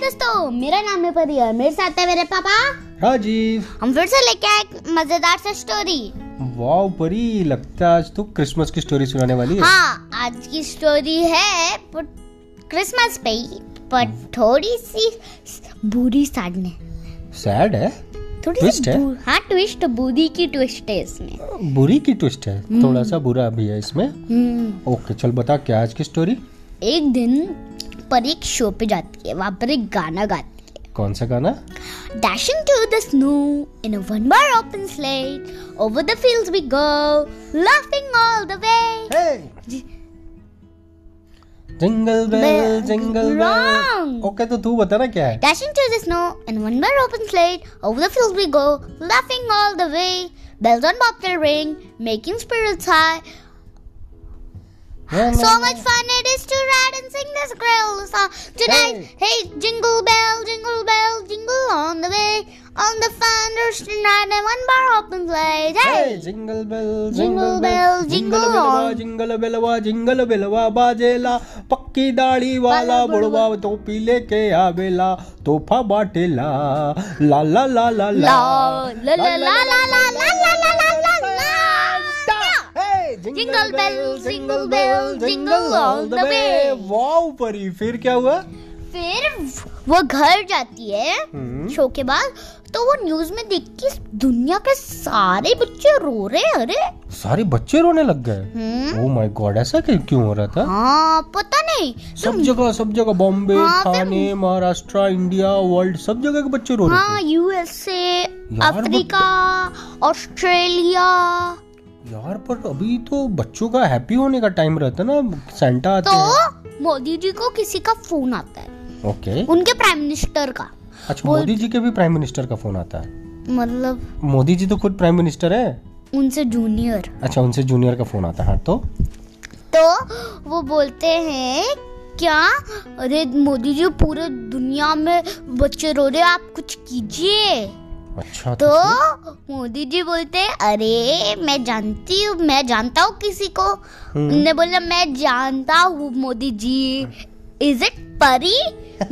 दोस्तों मेरा नाम है परी और मेरे साथ है मेरे पापा। राजीव। हम फिर से लेके आए एक मज़ेदार सा स्टोरी वाह परी लगता है आज तो क्रिसमस की स्टोरी सुनाने वाली है। हाँ आज की स्टोरी है क्रिसमस पे ही पर थोड़ी सी बुरी सैडने सैड है? थोड़ी सी है? हाँ ट्विस्ट बुरी की ट्विस्ट है इसमें। बुरी की ट्विस्ट है। थोड़ा सा बुरा भी है इसमें। हम्म, ओके चल बता क्या आज की स्टोरी एक दिन पर एक शो पे जाती है वहाँ पर एक गाना गाती है। कौन सा गाना? Dashing to the snow in a one bar open slate over the fields we go laughing all the way jingle bell jingle bell okay तो तू बता ना क्या है? Dashing to the snow in one bar open slate over the fields we go laughing all the way bells on bobtail ring making spirits high So much fun it is to ride and sing this grail song tonight. Hey. jingle bell, jingle bell, jingle on the way. On the thunders tonight and one bar open slate. Hey! Jingle bell Jingle bell, jingle Belwa on. Jingle Belwa jingle Belwa बाजेला पक्की दाढ़ी वाला वाला बुढ़वा तो पीले के आवेला तोहफा बाटेला ला ला ला ला La la la la la la la la la la la la. Jingle bell, jingle bell, jingle all the way. Wow Pari फिर क्या हुआ? फिर वो घर जाती है हम्म, शो के बाद तो वो न्यूज़ में देख के दुनिया के सारे बच्चे रो रहे हैं, अरे। सारे बच्चे रोने लग गए? हम्म। ओ माय गॉड ऐसा क्यों क्यों हो रहा था? हाँ पता नहीं। सब जगह सब जगह बॉम्बे हाँ, थाने महाराष्ट्र इंडिया वर्ल्ड सब जगह के बच्चे रो रहे हाँ यूएसए अफ्रीका ऑस्ट्रेलिया यार पर अभी तो बच्चों का हैप्पी होने का टाइम रहता है ना सेंटा आते तो मोदी जी को किसी का फ़ोन आता है। ओके उनके प्राइम मिनिस्टर का। अच्छा मोदी जी के भी प्राइम मिनिस्टर का फ़ोन आता है? मतलब मोदी जी तो खुद प्राइम मिनिस्टर है। उनसे जूनियर अच्छा उनसे जूनियर का फ़ोन आता है हाँ तो? तो वो बोलते हैं क्या? अरे मोदी जी पूरे दुनिया में बच्चे रो रहे आप कुछ कीजिए। अच्छा तो मोदी जी बोलते अरे मैं जानती हूँ मैं जानता हूँ किसी को। हम्म। उनने बोला मैं जानता हूँ मोदी जी। इज़ इट परी?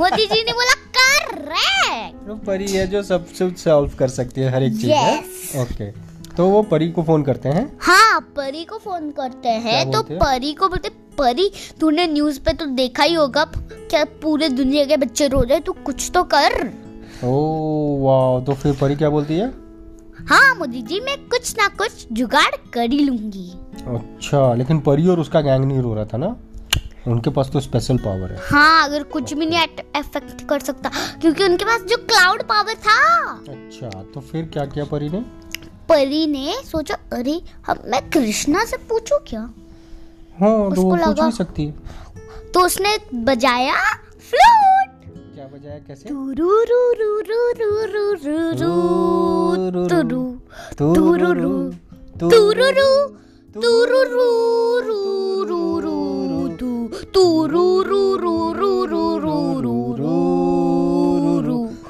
मोदी जी ने बोला करेक्ट वो परी है जो सब सब सॉल्व कर सकती है हर एक चीज़ है. ओके तो वो परी को फ़ोन करते हैं? हाँ परी को फ़ोन करते हैं। तो हैं? परी को बोलते परी तूने न्यूज़ पे तो देखा ही होगा क्या पूरे दुनिया के बच्चे रो रहे तू कुछ तो कर। ओ वाह तो फिर परी क्या बोलती है? हाँ मोदी जी मैं कुछ ना कुछ जुगाड़ कर ही लूँगी। अच्छा लेकिन परी और उसका गैंग नहीं रो रहा था ना? उनके पास तो स्पेशल पावर है। हाँ अगर कुछ भी नहीं अफेक्ट कर सकता क्योंकि उनके पास जो क्लाउड पावर था। अच्छा तो फिर क्या किया परी ने? परी ने सोचा अरे हम मैं कृष्णा से पूछूँ क्या? हाँ तो वो पूछ लगा- भी सकती। है तो उसने बजाया फ्लूट क्या बजाया कैसे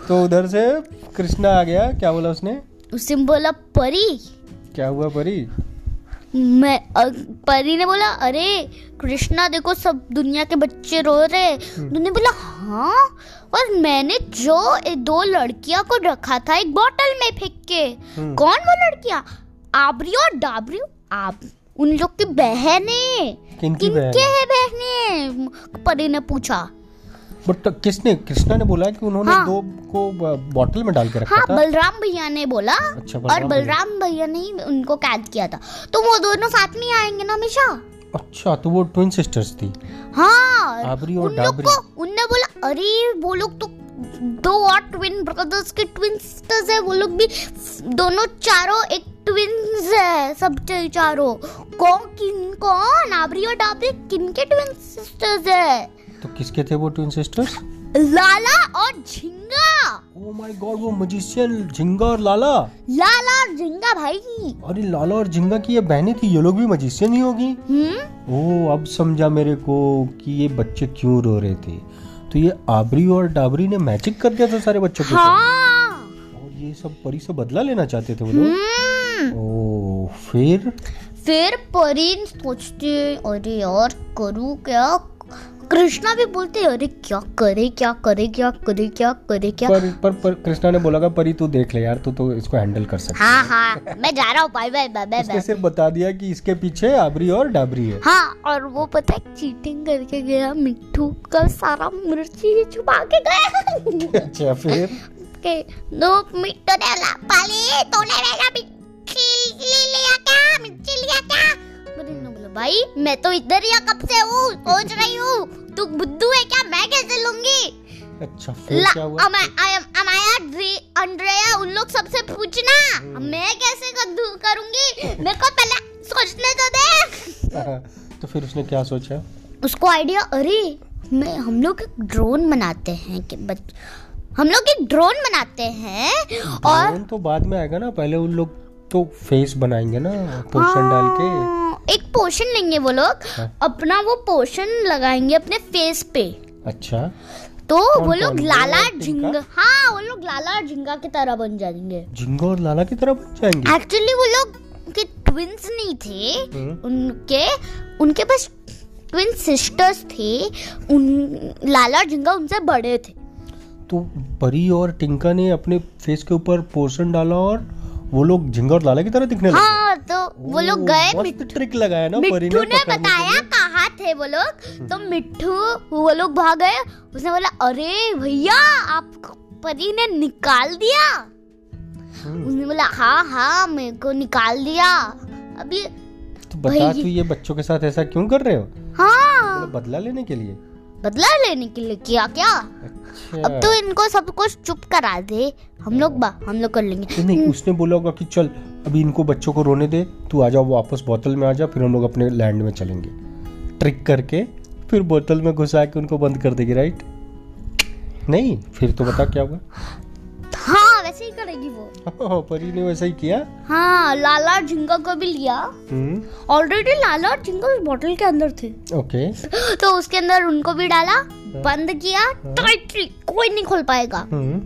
तो उधर से कृष्णा आ गया क्या बोला उसने उसने बोला परी क्या हुआ परी मैं परी ने बोला अरे कृष्णा देखो सब दुनिया के बच्चे रो रहे हैं। उन्होंने बोला हाँ? और मैंने जो दो लड़कियाँ को रखा था एक बोतल में फेंक के। हम्म। कौन वो लड़कियाँ? आबरी और डाबरी? आप उन लोग की बहने। किनके हैं बहने? परी ने पूछा। बट किसने कृष्णा ने बोला कि उन्होंने हाँ। दो को बॉटल में डाल के रखा हाँ था? बलराम भैया ने बोला। अच्छा, और बलराम भैया। बलराम भैया ने ही उनको कैद किया था। तो वो दोनों साथ में आएँगे ना हमेशा? अच्छा तो वो ट्विन सिस्टर्स थी। हाँ आबरी और डाबरी। उनने बोला अरे वो लोग तो दो और ट्विन ब्रदर्स के ट्विन सिस्टर्स है वो लोग भी दोनों चारों एक ट्विन्स है सब चारों। कौन किन कौन? आबरी और डाबरी किन के ट्विन सिस्टर्स है? तो किसके थे वो ट्विन सिस्टर्स लाला और झिंगा। ओ माय गॉड वो मजिशियन झिंगा और लाला? लाला और झिंगा भाई। अरे लाला और झिंगा की ये बहनें थी ये लोग भी मजिशियन ही होगी। हम्म। ओ अब समझा मेरे को कि ये बच्चे क्यों रो रहे थे। तो ये आबरी और डाबरी ने मैजिक कर दिया था सारे बच्चों के हाँ। और ये सब परी से बदला लेना चाहते थे वो लोग? हम्म। ओ फिर? फिर परीन सोचती अरे यार करूँ क्या? कृष्णा भी बोलते अरे क्या करे क्या करे क्या करे क्या करे क्या पर पर, पर कृष्णा ने बोला परी तू देख ले यार तू तो इसको हैंडल कर सकता हाँ हाँ. मैं जा रहा हूँ बाय बाय बाय बाय उसने सिर्फ़ बता दिया कि इसके पीछे आबरी और डाबरी है। हाँ और वो पता है चीटिंग करके गया मिट्टू का सारा मिर्ची छुपा के गया। अच्छा फिर? के दो मिट्टू ने पाली तूने मेरा मिर्ची लिया क्या? मिर्ची लिया क्या? ने भाई मैं तो इधर ही कब से हूँ? सोच रही हूँ। तू बुद्धू है क्या? मैं कैसे लूँगी? अच्छा फिर क्या हुआ? अमा- अम- अमाया ड्री- अंड्रेया उन लोग सबसे पूछना। मैं कैसे करूँगी? मेरे को पहले सोचने तो दे। तो फिर उसने क्या सोचा? उसको आइडिया अरे मैं हम लोग एक ड्रोन बनाते हैं कि बच हम लोग एक ड्रोन बनाते हैं। और ड्रोन तो बाद में आएगा ना पहले उन लोग तो फेस बनाएँगे ना पोर्शन डाल के। हाँ, एक पोशन लेंगे वो लोग। हाँ। अपना वो पोशन लगाएँगे अपने फेस पे। अच्छा। तो वो लोग लाला झिंगा हाँ वो लोग लाला और झिंगा की तरह बन जाएँगे। झिंगा और लाला की तरह बन जाएँगे? एक्चुअली वो लोग के ट्विंस नहीं थे। हम्म। उनके उनके पास ट्विन सिस्टर्स थे। उन लाला और झिंगा उनसे बड़े थे। तो परी और टिंका ने अपने फेस के ऊपर पोर्शन डाला और वो लोग झिंगा और लाला की तरह दिखने लगे। हाँ तो वो लोग गए ट्रिक लगाया ना परी मिट्टू ने बताया। कहाँ थे वो लोग। तो मिट्टू वो लोग भाग गए। उसने बोला अरे भैया आपको परी ने निकाल दिया। हम्म, उसने बोला हाँ हाँ मेरे को निकाल दिया। अभी तो बता तू ये बच्चों के साथ ऐसा क्यों कर रहे हो? हाँ। बदला लेने के लिए। बदला लेने के लिए किया क्या? अच्छा। अब तो इनको सब कुछ चुप करा दे। हम लोग बा हम लोग कर लेंगे। नहीं उसने बोला होगा कि चल अभी इनको बच्चों को रोने दे तू आ जाओ वापस बोतल में आ जाओ फिर हम लोग अपने लैंड में चलेंगे। ट्रिक करके फिर बोतल में घुसा के उनको बंद कर देगी राइट नहीं फिर तो बता क्या हुआ? करेगी वो। हाँ, परी ने वैसा ही किया? हाँ लाला और झिंगा को भी लिया। हम्म। ऑलरेडी लाला और झिंगा उस बॉटल के अंदर थे। ओके। तो उसके अंदर उनको भी डाला बंद किया टाइटली कोई नहीं खोल पाएगा। हम्म।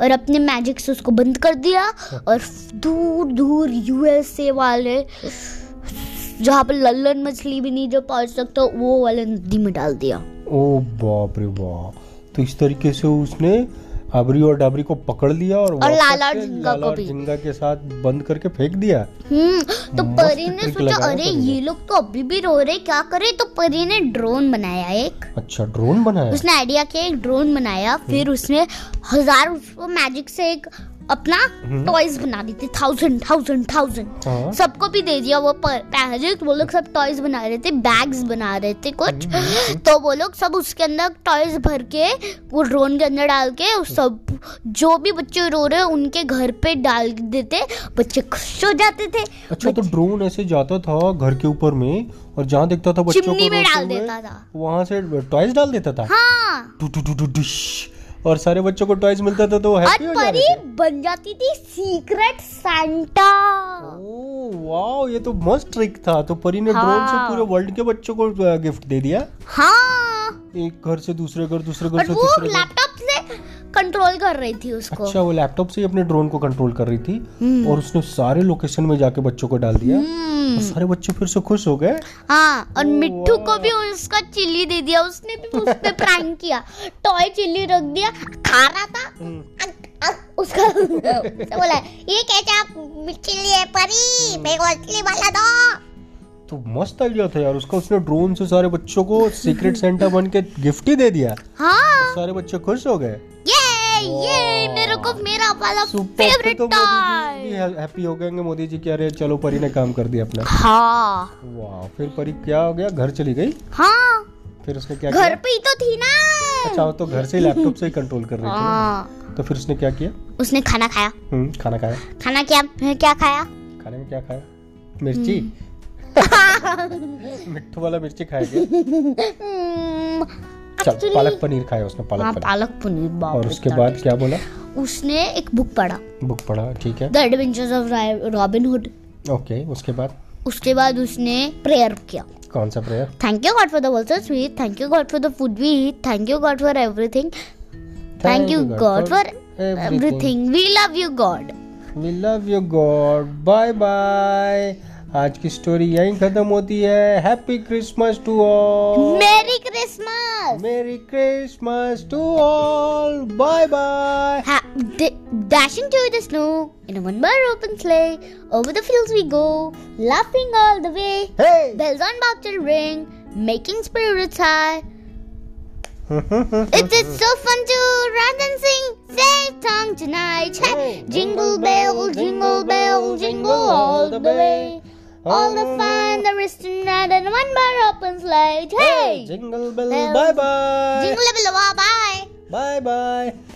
और अपने मैजिक से उसको बंद कर दिया और दूर दूर यूएसए वाले जहाँ पर लल्लन मछली भी नहीं जो पहुँच सकता वो वाले नदी में डाल दिया। ओ बाप रे बाप। तो इस तरीके से उसने आबरी और डाबरी को पकड़ लिया और, और लाला जिंगा को भी। झिंगा के साथ बंद करके फेंक दिया। हम्म तो परी ने सोचा अरे ये लोग तो अभी भी रो रहे क्या करे? तो परी ने ड्रोन बनाया एक। अच्छा ड्रोन बनाया? उसने आइडिया किया एक ड्रोन बनाया फिर उसने हज़ार उसको मैजिक से एक अपना टॉयज बना दी थी थाउज़ेंड थाउज़ेंड थाउज़ेंड सबको भी दे दिया वो पैकेज वो लोग सब टॉयज बना रहे थे बैग्स बना रहे थे कुछ। तो वो लोग सब उसके अंदर टॉयज भर के वो ड्रोन के अंदर डाल के सब जो भी बच्चे रो रहे उनके घर पे डाल देते। बच्चे खुश हो जाते थे। अच्छा तो ड्रोन ऐसे जाता था घर के ऊपर में और जहाँ देखता था बच्चों को में डाल देता था। वहाँ से टॉयज डाल देता था? हाँ। और सारे बच्चों को टॉयज मिलता था तो है हैप्पी हो जा परी रहे बन जाती थी सीक्रेट सैंटा वाओ ये तो मस्त ट्रिक था। तो परी ने ड्रोन से हाँ। पूरे वर्ल्ड के बच्चों को गिफ्ट दे दिया। हाँ। एक घर से दूसरे घर दूसरे घर से तीसरे घर। लैपटॉप से कंट्रोल कर रही थी उसको। अच्छा वो लैपटॉप से ही अपने ड्रोन को कंट्रोल कर रही थी हम्म। और उसने सारे लोकेशन में जाके बच्चों को डाल दिया। हम्म, और सारे बच्चे फिर से खुश हो गए। हाँ और मिट्टू को भी उसका चिल्ली दे दिया उसने भी उस पे प्रैंक किया। टॉय चिल्ली रख दिया खा रहा था। हम्म। उसका बोला ये कैसा चिल्ली है परी मेरे को चिल्ली वाला दो। तो मस्त आइडिया था यार उसका उसने ड्रोन से सारे बच्चों को सीक्रेट सेंटा बन के गिफ्ट ही दे दिया। हाँ। सारे बच्चे खुश हो गए। ये मेरे को मेरा वाला फेवरेट तो हैप्पी हो गए मोदी जी की। अरे चलो परी ने काम कर दिया अपना। हाँ। वाह फिर परी क्या हो गया? घर चली गई? हाँ। फिर उसने क्या घर पे ही तो थी ना। अच्छा वो तो घर से लैपटॉप से ही कंट्रोल कर रही थी हाँ। तो फिर उसने क्या किया? उसने खाना खाया। हम्म खाना खाया? खाना क्या क्या खाया? खाने में क्या खाया? मिर्ची? मिट्टू वाला मिर्ची खाया हम्म, actually- पालक पनीर खाया उसने हाँ पालक पनीर। पालक पनीर और उसके बाद क्या बोला? उसने एक बुक पढ़ा। बुक पढ़ा ठीक है। The adventures of Robin Hood. Okay उसके बाद? उसके बाद उसने प्रेयर किया। कौन सा prayer? Thank you God for the world we thank you God for the food we eat thank you God for everything thank you God for everything we love you God we love you God bye bye आज की story यहीं खत्म होती है. Happy Christmas to all merry Christmas! Merry Christmas to all. Bye bye. Ha- d- dashing through the snow in a one bar open sleigh. Over the fields we go, laughing all the way. Hey. Bells on bobtail ring, making spirits high. It is so fun to run and sing save song tonight. Hey, oh, jingle bell, jingle bell, jingle all the way. All the oh. fun there is tonight in one bar open sleigh. Hey, Jingle bell. Bells. Bye bye. jingle bell, bye bye. Bye bye.